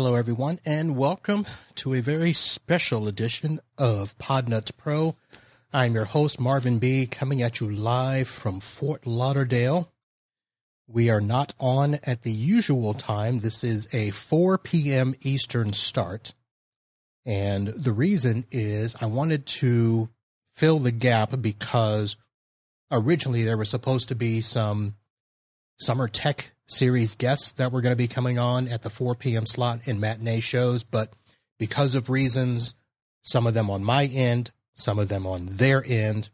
Hello, everyone, and welcome to a very special edition of Podnutz Pro. I'm your host, Marvin Bee, coming at you live from Fort Lauderdale. We are not on at the usual time. This is a 4 p.m. Eastern start. And the reason is I wanted to fill the gap because originally there was supposed to be some summer tech series guests that were going to be coming on at the 4 p.m. slot in matinee shows, but because of reasons, some of them on my end, some of them on their end,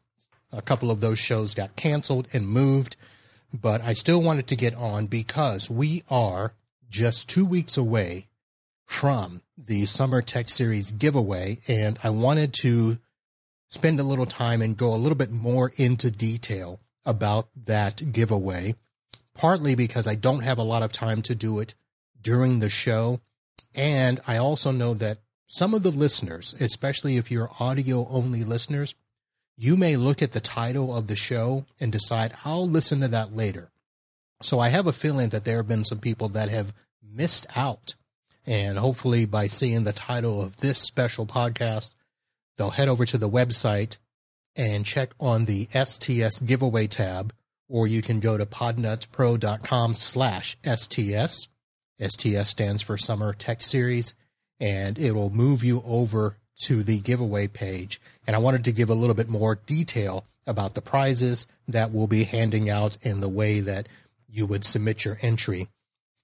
a couple of those shows got canceled and moved. But I still wanted to get on because we are just two weeks away from the Summer Tech Series giveaway, and I wanted to spend a little time and go a little bit more into detail about that giveaway partly because I don't have a lot of time to do it during the show. And I also know that some of the listeners, especially if you're audio only listeners, you may look at the title of the show and decide, I'll listen to that later. So I have a feeling that there have been some people that have missed out. And hopefully, by seeing the title of this special podcast, they'll head over to the website and check on the STS giveaway tab or you can go to podnutzpro.com slash STS. STS stands for Summer Tech Series, and it will move you over to the giveaway page. And I wanted to give a little bit more detail about the prizes that we'll be handing out in the way that you would submit your entry.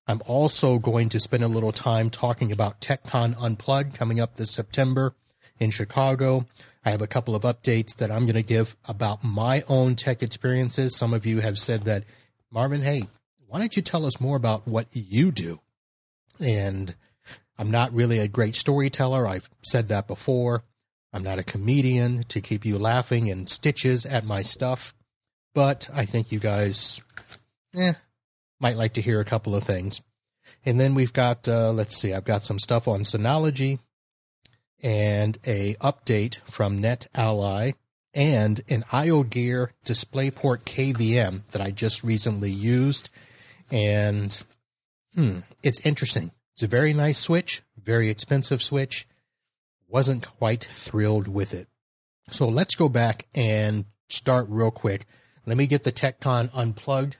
I'm also going to spend a little time talking about TechCon Unplugged coming up this September in Chicago. I have a couple of updates that I'm going to give about my own tech experiences. Some of you have said that, Marvin, hey, why don't you tell us more about what you do? And I'm not really a great storyteller. I've said that before. I'm not a comedian to keep you laughing and stitches at my stuff. But I think you guys, eh, might like to hear a couple of things. And then we've got, uh, let's see, I've got some stuff on Synology and a update from NetAlly and an IOGEAR DisplayPort KVM that I just recently used. And hmm, it's interesting. It's a very nice switch, very expensive switch. Wasn't quite thrilled with it. So let's go back and start real quick. Let me get the TechCon Unplugged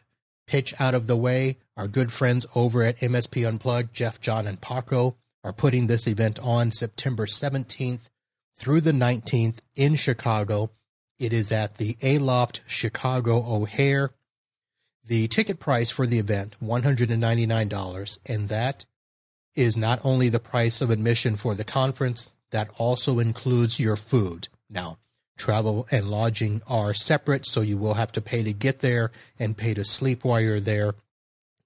pitch out of the way. Our good friends over at MSP Unplugged, Jeff, John, and Paco, are putting this event on September 17th through the 19th in Chicago. It is at the Aloft Chicago O'Hare. The ticket price for the event, $199, and that is not only the price of admission for the conference, that also includes your food. Now, travel and lodging are separate, so you will have to pay to get there and pay to sleep while you're there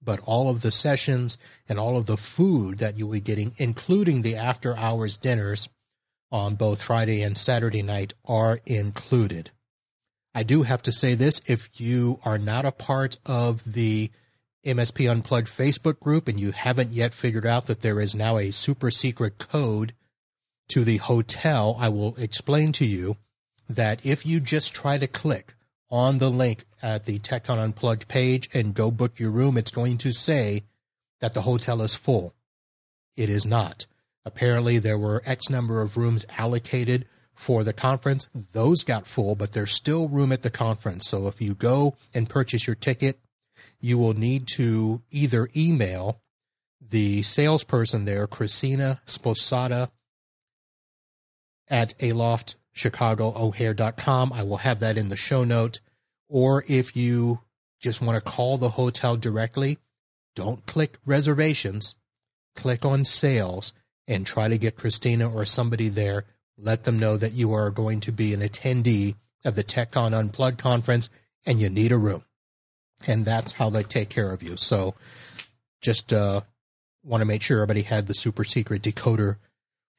but all of the sessions and all of the food that you'll be getting, including the after hours dinners on both Friday and Saturday night, are included. I do have to say this if you are not a part of the MSP Unplugged Facebook group and you haven't yet figured out that there is now a super secret code to the hotel, I will explain to you that if you just try to click on the link at the TechCon Unplugged page and go book your room, it's going to say that the hotel is full. It is not. Apparently, there were X number of rooms allocated for the conference. Those got full, but there's still room at the conference. So if you go and purchase your ticket, you will need to either email the salesperson there, Christina Sposada at Aloft chicagoo'hare.com. I will have that in the show note. Or if you just want to call the hotel directly, don't click reservations, click on sales and try to get Christina or somebody there. Let them know that you are going to be an attendee of the TechCon Unplugged conference and you need a room. And that's how they take care of you. So just uh, want to make sure everybody had the super secret decoder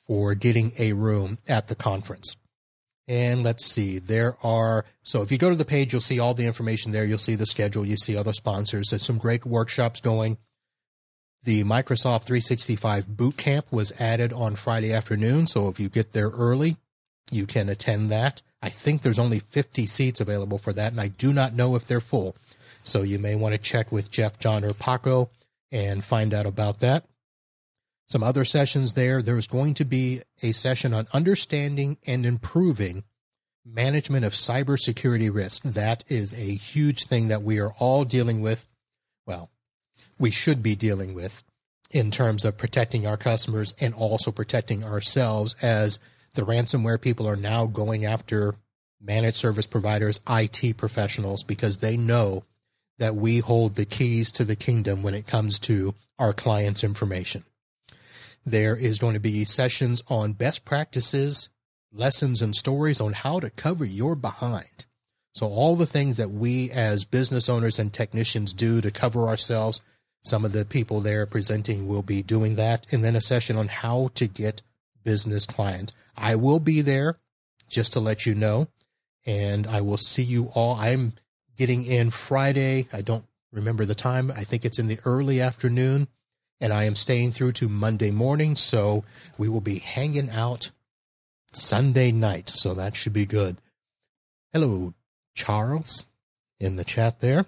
for getting a room at the conference. And let's see, there are, so if you go to the page, you'll see all the information there. You'll see the schedule. You see other sponsors. There's some great workshops going. The Microsoft 365 Boot Camp was added on Friday afternoon. So if you get there early, you can attend that. I think there's only 50 seats available for that, and I do not know if they're full. So you may want to check with Jeff, John, or Paco and find out about that. Some other sessions there. There's going to be a session on understanding and improving management of cybersecurity risk. That is a huge thing that we are all dealing with. Well, we should be dealing with in terms of protecting our customers and also protecting ourselves as the ransomware people are now going after managed service providers, IT professionals, because they know that we hold the keys to the kingdom when it comes to our clients' information. There is going to be sessions on best practices, lessons, and stories on how to cover your behind. So, all the things that we as business owners and technicians do to cover ourselves, some of the people there presenting will be doing that. And then a session on how to get business clients. I will be there just to let you know. And I will see you all. I'm getting in Friday. I don't remember the time. I think it's in the early afternoon and I am staying through to Monday morning. So we will be hanging out Sunday night. So that should be good. Hello, Charles, in the chat there.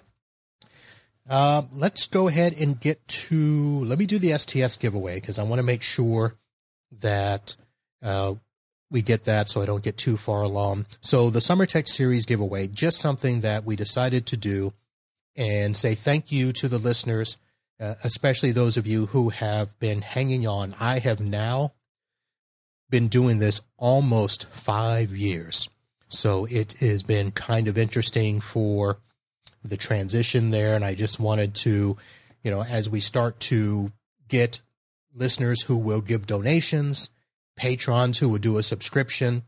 Uh, let's go ahead and get to. Let me do the STS giveaway because I want to make sure that uh, we get that so I don't get too far along. So the Summer Tech Series giveaway, just something that we decided to do and say thank you to the listeners uh, especially those of you who have been hanging on. I have now been doing this almost five years. So it has been kind of interesting for the transition there. And I just wanted to, you know, as we start to get listeners who will give donations, patrons who will do a subscription,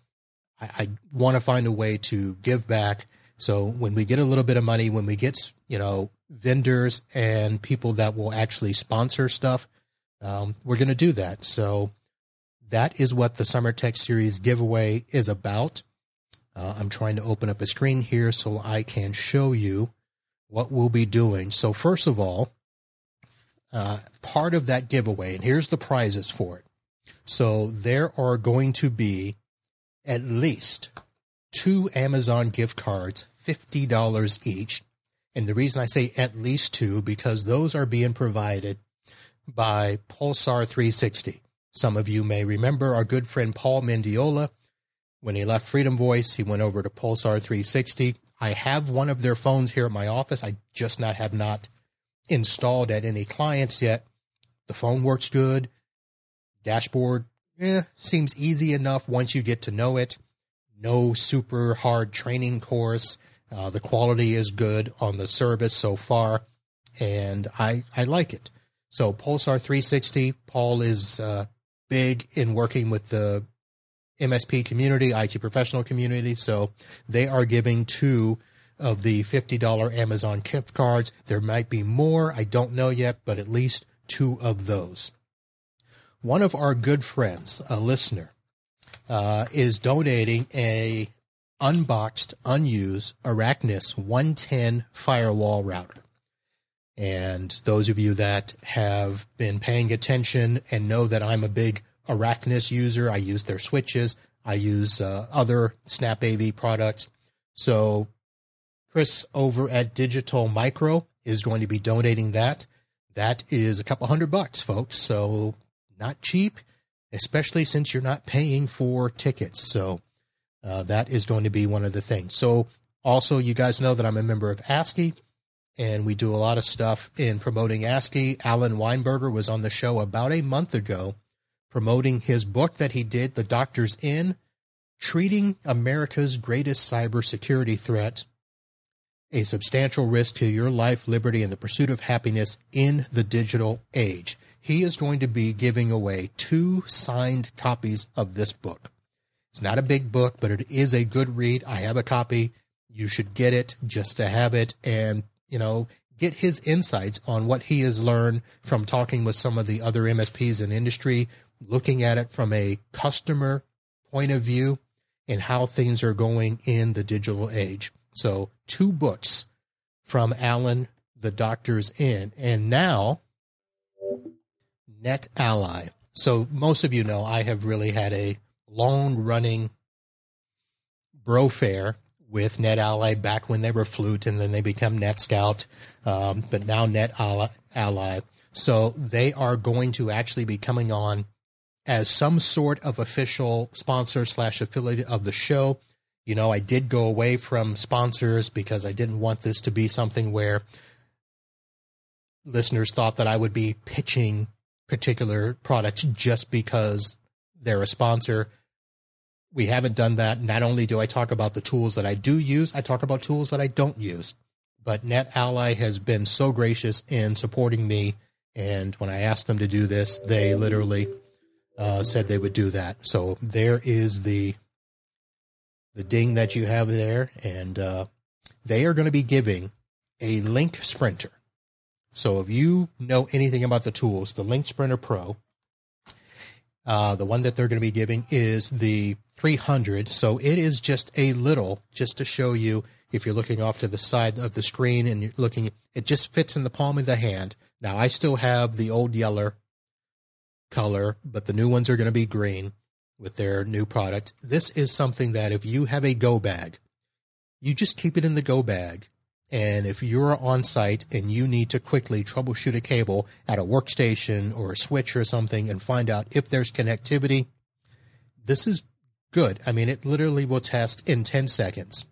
I, I want to find a way to give back. So when we get a little bit of money, when we get, you know, vendors and people that will actually sponsor stuff, um, we're going to do that. So that is what the Summer Tech Series giveaway is about. Uh, I'm trying to open up a screen here so I can show you what we'll be doing. So, first of all, uh, part of that giveaway, and here's the prizes for it. So, there are going to be at least two Amazon gift cards, $50 each, and the reason I say at least two, because those are being provided by Pulsar 360. Some of you may remember our good friend Paul Mendiola. When he left Freedom Voice, he went over to Pulsar 360. I have one of their phones here at my office. I just not have not installed at any clients yet. The phone works good. Dashboard, eh, seems easy enough once you get to know it. No super hard training course. Uh, the quality is good on the service so far, and I I like it. So Pulsar 360, Paul is uh, big in working with the MSP community, IT professional community. So they are giving two of the $50 Amazon gift cards. There might be more. I don't know yet, but at least two of those. One of our good friends, a listener, uh, is donating a unboxed, unused Araknis 110 firewall router. And those of you that have been paying attention and know that I'm a big Araknis user, I use their switches, I use uh, other SnapAV products. So Chris over at Digital Micro is going to be donating that. That is a couple hundred bucks, folks. So not cheap, especially since you're not paying for tickets. So uh, that is going to be one of the things. So, also, you guys know that I'm a member of ASCII, and we do a lot of stuff in promoting ASCII. Alan Weinberger was on the show about a month ago promoting his book that he did, The Doctor's In Treating America's Greatest Cybersecurity Threat, a substantial risk to your life, liberty, and the pursuit of happiness in the digital age. He is going to be giving away two signed copies of this book. It's not a big book, but it is a good read. I have a copy. You should get it just to have it and, you know, get his insights on what he has learned from talking with some of the other MSPs in industry, looking at it from a customer point of view and how things are going in the digital age. So, two books from Alan, The Doctor's In, and now Net Ally. So, most of you know I have really had a long running bro fair with NetAlly back when they were Fluke and then they become NetScout, um, but now NetAlly. So they are going to actually be coming on as some sort of official sponsor slash affiliate of the show. You know, I did go away from sponsors because I didn't want this to be something where listeners thought that I would be pitching particular products just because they're a sponsor. We haven't done that. Not only do I talk about the tools that I do use, I talk about tools that I don't use. But NetAlly has been so gracious in supporting me. And when I asked them to do this, they literally uh, said they would do that. So there is the the ding that you have there, and uh, they are going to be giving a LinkSprinter. So if you know anything about the tools, the LinkSprinter Pro, uh, the one that they're going to be giving is the 300. So it is just a little, just to show you if you're looking off to the side of the screen and you're looking, it just fits in the palm of the hand. Now I still have the old Yeller color, but the new ones are going to be green with their new product. This is something that if you have a go bag, you just keep it in the go bag. And if you're on site and you need to quickly troubleshoot a cable at a workstation or a switch or something and find out if there's connectivity, this is good. I mean, it literally will test in 10 seconds.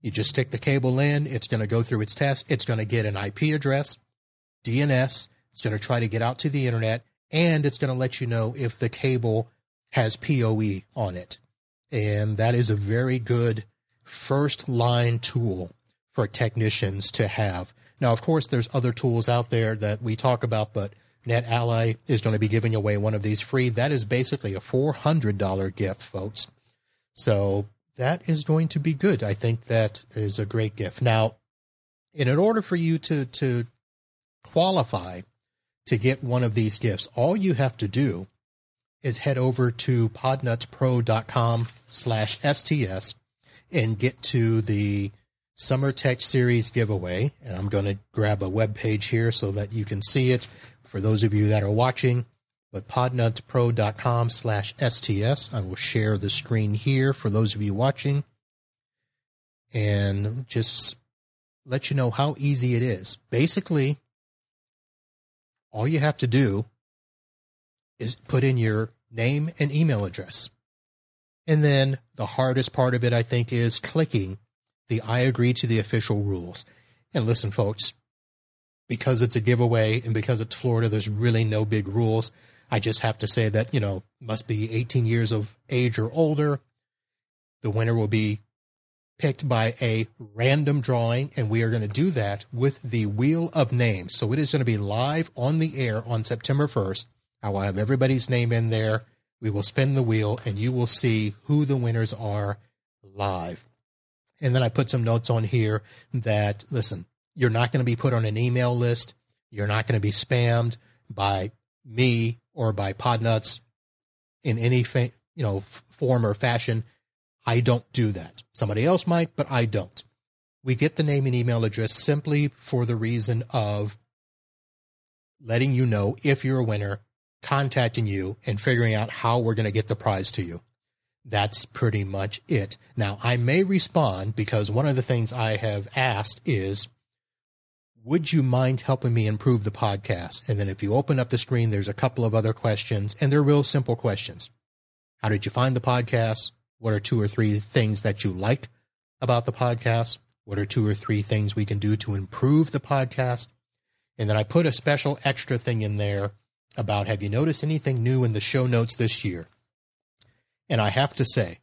You just stick the cable in, it's going to go through its test, it's going to get an IP address, DNS, it's going to try to get out to the internet, and it's going to let you know if the cable has PoE on it. And that is a very good first line tool for technicians to have. Now, of course, there's other tools out there that we talk about, but NetAlly is going to be giving away one of these free. That is basically a $400 gift, folks. So that is going to be good. I think that is a great gift. Now, in order for you to, to qualify to get one of these gifts, all you have to do is head over to podnutzpro.com slash STS and get to the Summer Tech Series giveaway. And I'm going to grab a web page here so that you can see it for those of you that are watching. But podnutzpro.com slash STS. I will share the screen here for those of you watching. And just let you know how easy it is. Basically, all you have to do is put in your name and email address. And then the hardest part of it, I think, is clicking the I agree to the official rules. And listen, folks, because it's a giveaway and because it's Florida, there's really no big rules. I just have to say that, you know, must be 18 years of age or older. The winner will be picked by a random drawing, and we are going to do that with the Wheel of Names. So it is going to be live on the air on September 1st. I will have everybody's name in there. We will spin the wheel, and you will see who the winners are live. And then I put some notes on here that, listen, you're not going to be put on an email list. You're not going to be spammed by me or by Podnutz in any fa- you know form or fashion. I don't do that. Somebody else might, but I don't. We get the name and email address simply for the reason of letting you know if you're a winner, contacting you, and figuring out how we're going to get the prize to you. That's pretty much it. Now, I may respond because one of the things I have asked is, would you mind helping me improve the podcast? And then if you open up the screen, there's a couple of other questions, and they're real simple questions. How did you find the podcast? What are two or three things that you like about the podcast? What are two or three things we can do to improve the podcast? And then I put a special extra thing in there about have you noticed anything new in the show notes this year? And I have to say,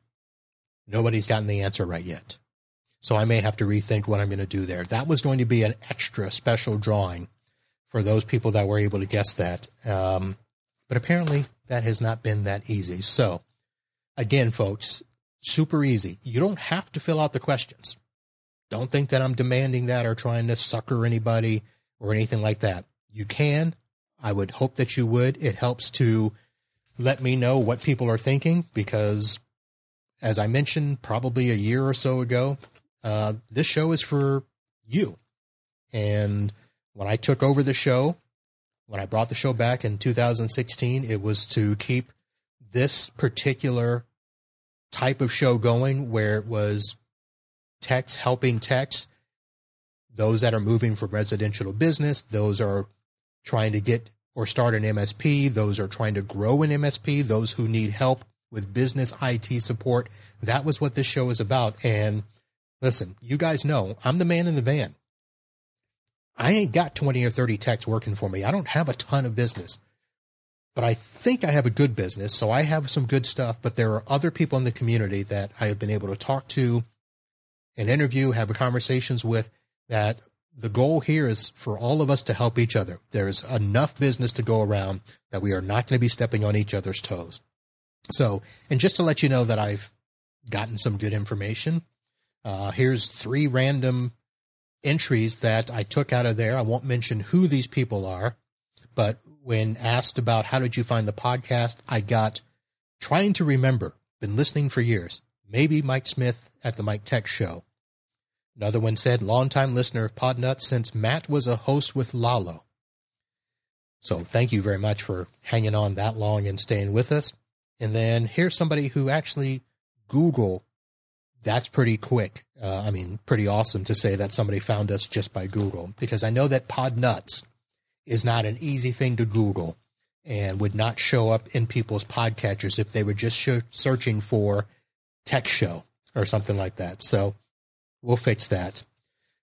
nobody's gotten the answer right yet. So I may have to rethink what I'm going to do there. That was going to be an extra special drawing for those people that were able to guess that. Um, but apparently that has not been that easy. So again, folks, super easy. You don't have to fill out the questions. Don't think that I'm demanding that or trying to sucker anybody or anything like that. You can. I would hope that you would. It helps to let me know what people are thinking because, as I mentioned probably a year or so ago, uh, this show is for you. And when I took over the show, when I brought the show back in 2016, it was to keep this particular type of show going where it was techs helping techs, those that are moving from residential to business, those are trying to get or start an MSP, those are trying to grow an MSP, those who need help with business IT support. That was what this show is about. And listen, you guys know I'm the man in the van. I ain't got 20 or 30 techs working for me. I don't have a ton of business, but I think I have a good business. So I have some good stuff, but there are other people in the community that I have been able to talk to and interview, have conversations with that the goal here is for all of us to help each other. There's enough business to go around that we are not going to be stepping on each other's toes. So, and just to let you know that I've gotten some good information, uh, here's three random entries that I took out of there. I won't mention who these people are, but when asked about how did you find the podcast, I got trying to remember, been listening for years, maybe Mike Smith at the Mike Tech Show. Another one said, longtime listener of Podnutz since Matt was a host with Lalo. So thank you very much for hanging on that long and staying with us. And then here's somebody who actually Google. That's pretty quick. Uh, I mean, pretty awesome to say that somebody found us just by Google because I know that Podnutz is not an easy thing to Google and would not show up in people's podcatchers if they were just sh- searching for tech show or something like that. So we'll fix that.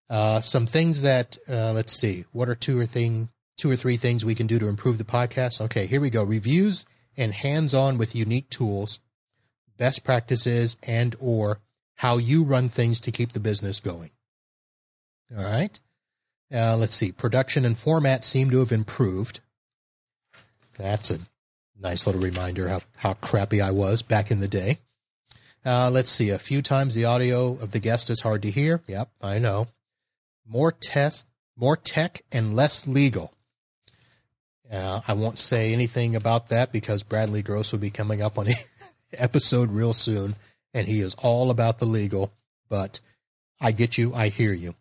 Uh, some things that uh, let's see. What are two or thing two or three things we can do to improve the podcast? Okay, here we go. Reviews and hands-on with unique tools, best practices, and or how you run things to keep the business going. All right. Uh, let's see. Production and format seem to have improved. That's a nice little reminder how, how crappy I was back in the day. Uh, let's see. A few times the audio of the guest is hard to hear. Yep, I know. More test, more tech, and less legal. Uh, I won't say anything about that because Bradley Gross will be coming up on an episode real soon, and he is all about the legal. But I get you. I hear you.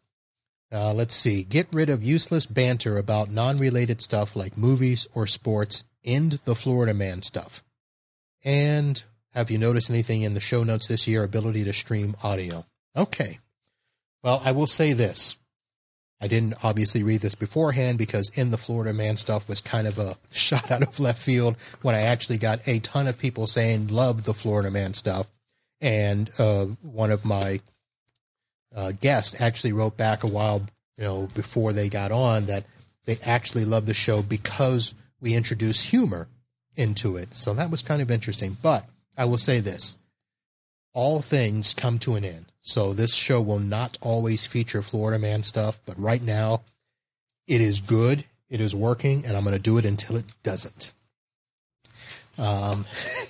Uh, let's see. Get rid of useless banter about non-related stuff like movies or sports. End the Florida man stuff. And have you noticed anything in the show notes this year? Ability to stream audio. Okay. Well, I will say this. I didn't obviously read this beforehand because in the Florida man stuff was kind of a shot out of left field when I actually got a ton of people saying love the Florida man stuff. And uh, one of my uh, guests actually wrote back a while, you know, before they got on that they actually love the show because we introduce humor into it. So that was kind of interesting. But I will say this all things come to an end. So this show will not always feature Florida man stuff, but right now it is good. It is working, and I'm going to do it until it doesn't. Um,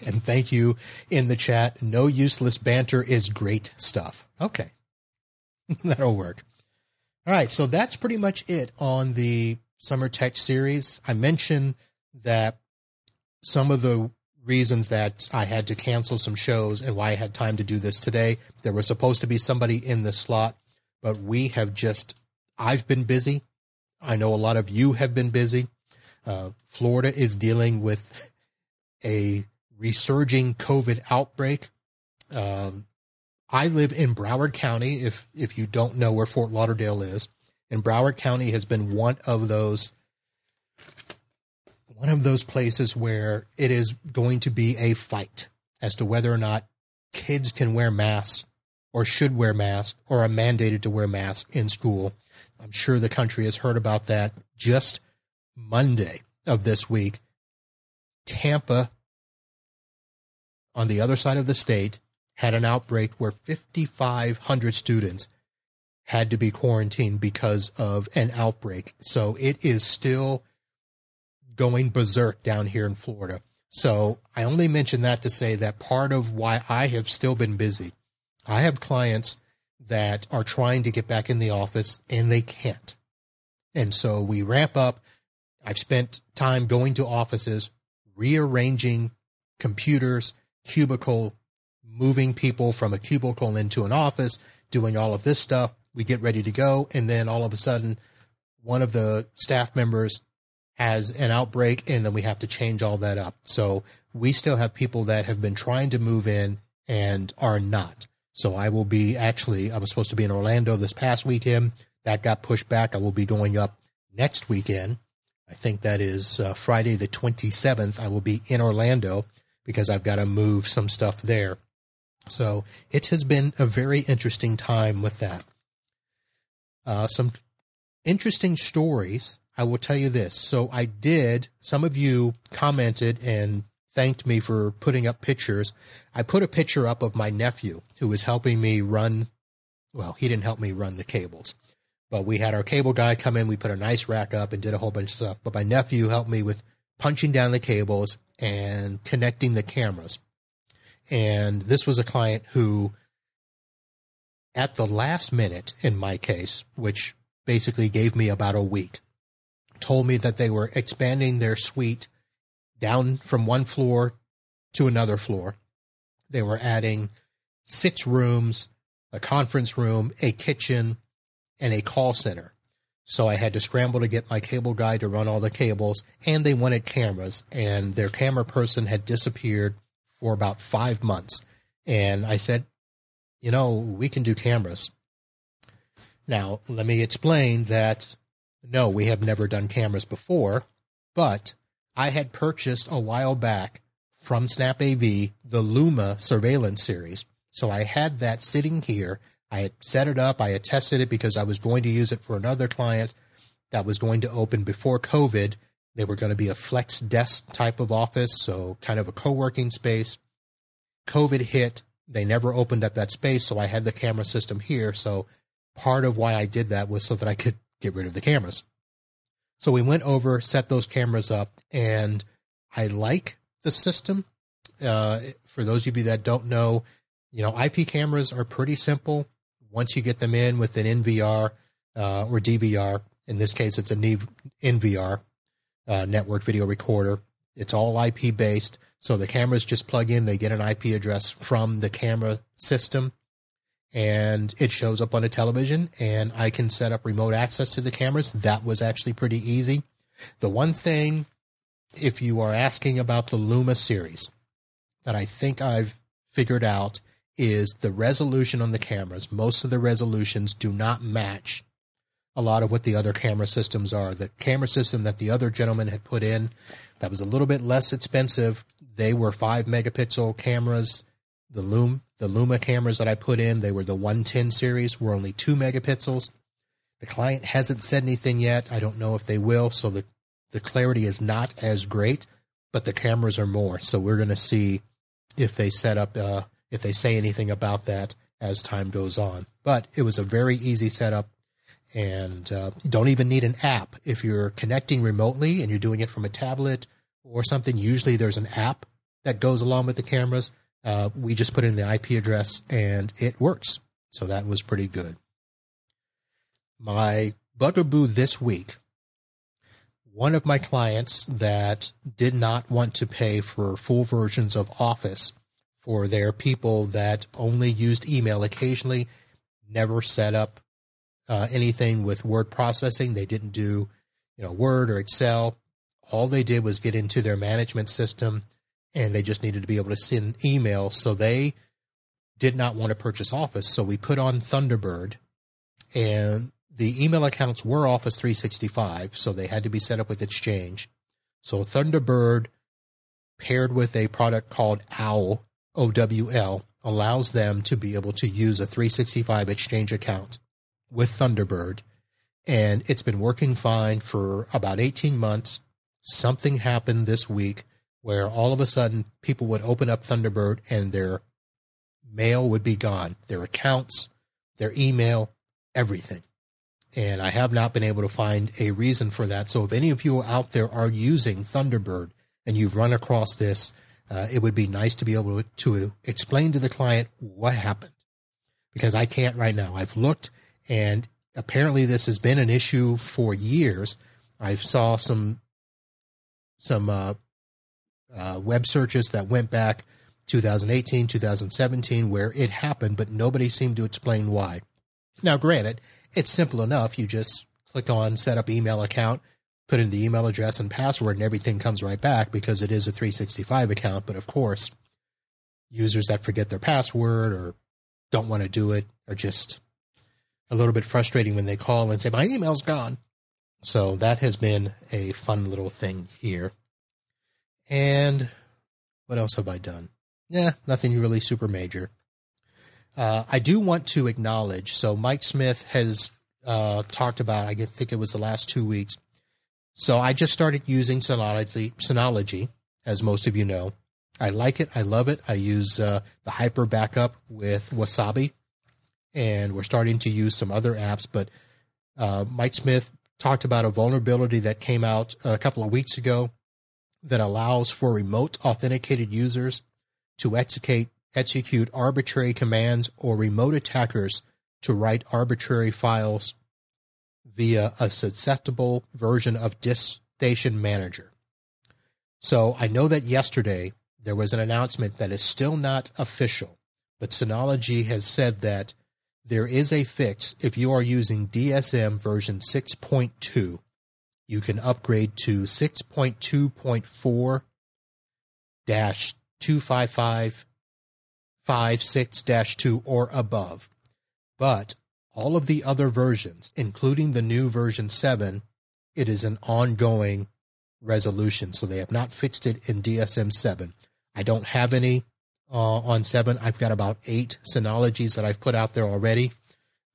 and thank you in the chat. No useless banter is great stuff. Okay. That'll work. All right. So that's pretty much it on the Summer Tech series. I mentioned that some of the reasons that I had to cancel some shows and why I had time to do this today. There was supposed to be somebody in the slot, but we have just, I've been busy. I know a lot of you have been busy. Uh, Florida is dealing with a resurging COVID outbreak. Um, I live in Broward County. If if you don't know where Fort Lauderdale is, and Broward County has been one of those one of those places where it is going to be a fight as to whether or not kids can wear masks or should wear masks or are mandated to wear masks in school. I'm sure the country has heard about that just Monday of this week. Tampa, on the other side of the state, had an outbreak where 5,500 students had to be quarantined because of an outbreak. So it is still going berserk down here in Florida. So I only mention that to say that part of why I have still been busy, I have clients that are trying to get back in the office and they can't. And so we ramp up. I've spent time going to offices, rearranging computers, cubicle, moving people from a cubicle into an office, doing all of this stuff. We get ready to go. And then all of a sudden, one of the staff members has an outbreak and then we have to change all that up. So we still have people that have been trying to move in and are not. So I will be actually, I was supposed to be in Orlando this past weekend. That got pushed back. I will be going up next weekend. I think that is uh, Friday the 27th. I will be in Orlando because I've got to move some stuff there. So it has been a very interesting time with that. Uh, some interesting stories. I will tell you this. So I did, some of you commented and thanked me for putting up pictures. I put a picture up of my nephew who was helping me run. Well, he didn't help me run the cables, but we had our cable guy come in. We put a nice rack up and did a whole bunch of stuff. But my nephew helped me with punching down the cables and connecting the cameras. And this was a client who, at the last minute, in my case, which basically gave me about a week, told me that they were expanding their suite down from one floor to another floor. They were adding six rooms, a conference room, a kitchen, and a call center. So I had to scramble to get my cable guy to run all the cables, and they wanted cameras, and their camera person had disappeared for about five months. And I said, you know, we can do cameras. Now, let me explain that no, we have never done cameras before, but I had purchased a while back from SnapAV the Luma surveillance series. So I had that sitting here. I had set it up. I had tested it because I was going to use it for another client that was going to open before COVID. They were going to be a flex desk type of office, so kind of a co working space. COVID hit. They never opened up that space, so I had the camera system here. So part of why I did that was so that I could get rid of the cameras. So we went over, set those cameras up, and I like the system. Uh, for those of you that don't know, you know, IP cameras are pretty simple. Once you get them in with an NVR uh, or DVR, in this case, it's a NVR uh, network video recorder. It's all IP based. So the cameras just plug in, they get an IP address from the camera system and it shows up on a television and I can set up remote access to the cameras. That was actually pretty easy. The one thing, if you are asking about the Luma series, that I think I've figured out is the resolution on the cameras. Most of the resolutions do not match a lot of what the other camera systems are. The camera system that the other gentleman had put in that was a little bit less expensive, they were five megapixel cameras. The Loom the Luma cameras that I put in, they were the 110 series, were only two megapixels. The client hasn't said anything yet. I don't know if they will, so the, the clarity is not as great, but the cameras are more. So we're going to see if they set up, uh, if they say anything about that as time goes on. But it was a very easy setup and uh, you don't even need an app. If you're connecting remotely and you're doing it from a tablet or something, usually there's an app that goes along with the cameras. Uh, we just put in the IP address and it works. So that was pretty good. My bugaboo this week one of my clients that did not want to pay for full versions of Office for their people that only used email occasionally, never set up uh, anything with word processing. They didn't do, you know, Word or Excel. All they did was get into their management system and they just needed to be able to send emails. So they did not want to purchase Office. So we put on Thunderbird, and the email accounts were Office 365, so they had to be set up with Exchange. So Thunderbird paired with a product called OWL, OWL, allows them to be able to use a 365 Exchange account with Thunderbird. And it's been working fine for about 18 months. Something happened this week where all of a sudden people would open up Thunderbird and their mail would be gone, their accounts, their email, everything. And I have not been able to find a reason for that. So if any of you out there are using Thunderbird and you've run across this, uh, it would be nice to be able to, to explain to the client what happened because I can't right now. I've looked and apparently this has been an issue for years. I saw some some uh, uh, web searches that went back 2018, 2017, where it happened, but nobody seemed to explain why. Now, granted, it's simple enough. You just click on set up email account, put in the email address and password, and everything comes right back because it is a 365 account. But of course, users that forget their password or don't want to do it are just a little bit frustrating when they call and say, My email's gone. So that has been a fun little thing here. And what else have I done? Yeah, nothing really super major. Uh, I do want to acknowledge. So Mike Smith has uh, talked about. I think it was the last two weeks. So I just started using Synology, Synology, as most of you know. I like it. I love it. I use uh, the Hyper Backup with Wasabi, and we're starting to use some other apps. But uh, Mike Smith talked about a vulnerability that came out a couple of weeks ago that allows for remote authenticated users to execute execute arbitrary commands or remote attackers to write arbitrary files via a susceptible version of DiskStation Manager. So I know that yesterday there was an announcement that is still not official, but Synology has said that there is a fix if you are using DSM version 6.2. You can upgrade to 6.2.4 255 56 2 or above. But all of the other versions, including the new version 7, it is an ongoing resolution. So they have not fixed it in DSM 7. I don't have any uh, on 7. I've got about eight Synologies that I've put out there already.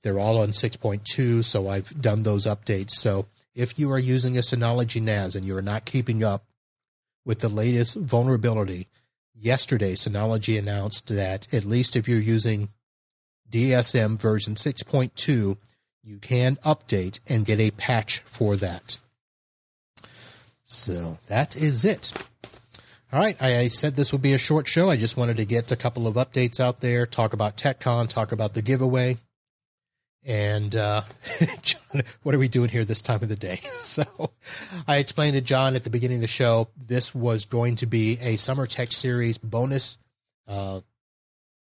They're all on 6.2, so I've done those updates. So if you are using a Synology NAS and you are not keeping up with the latest vulnerability, yesterday Synology announced that at least if you're using DSM version 6.2, you can update and get a patch for that. So that is it. All right, I, I, said this would be a short show. I just wanted to get a couple of updates out there, talk about TechCon, talk about the giveaway. And uh, John, what are we doing here this time of the day? So I explained to John at the beginning of the show this was going to be a Summer Tech Series bonus uh,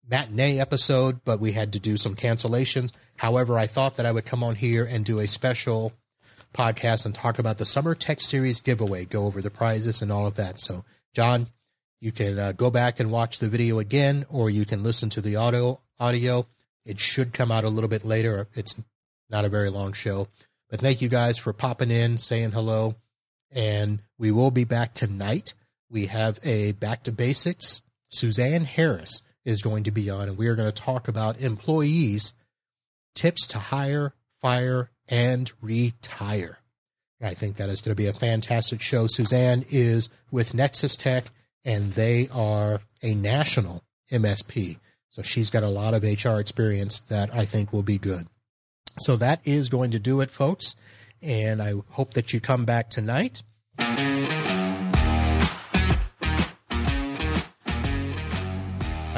matinee episode, but we had to do some cancellations. However, I thought that I would come on here and do a special podcast and talk about the Summer Tech Series giveaway, go over the prizes and all of that. So, John, you can uh, go back and watch the video again, or you can listen to the audio. Audio. It should come out a little bit later. It's not a very long show, but thank you guys for popping in, saying hello, and we will be back tonight. We have a back to basics. Suzanne Harris is going to be on, and we are going to talk about employees, tips to hire, fire, and retire. I think that is going to be a fantastic show. Suzanne is with Nexus Tech, and they are a national MSP. So she's got a lot of HR experience that I think will be good. So that is going to do it, folks. And I hope that you come back tonight.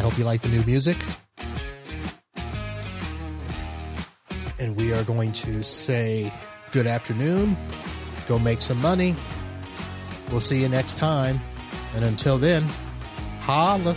Hope you like the new music. And we are going to say good afternoon. Go make some money. We'll see you next time. And until then, holla.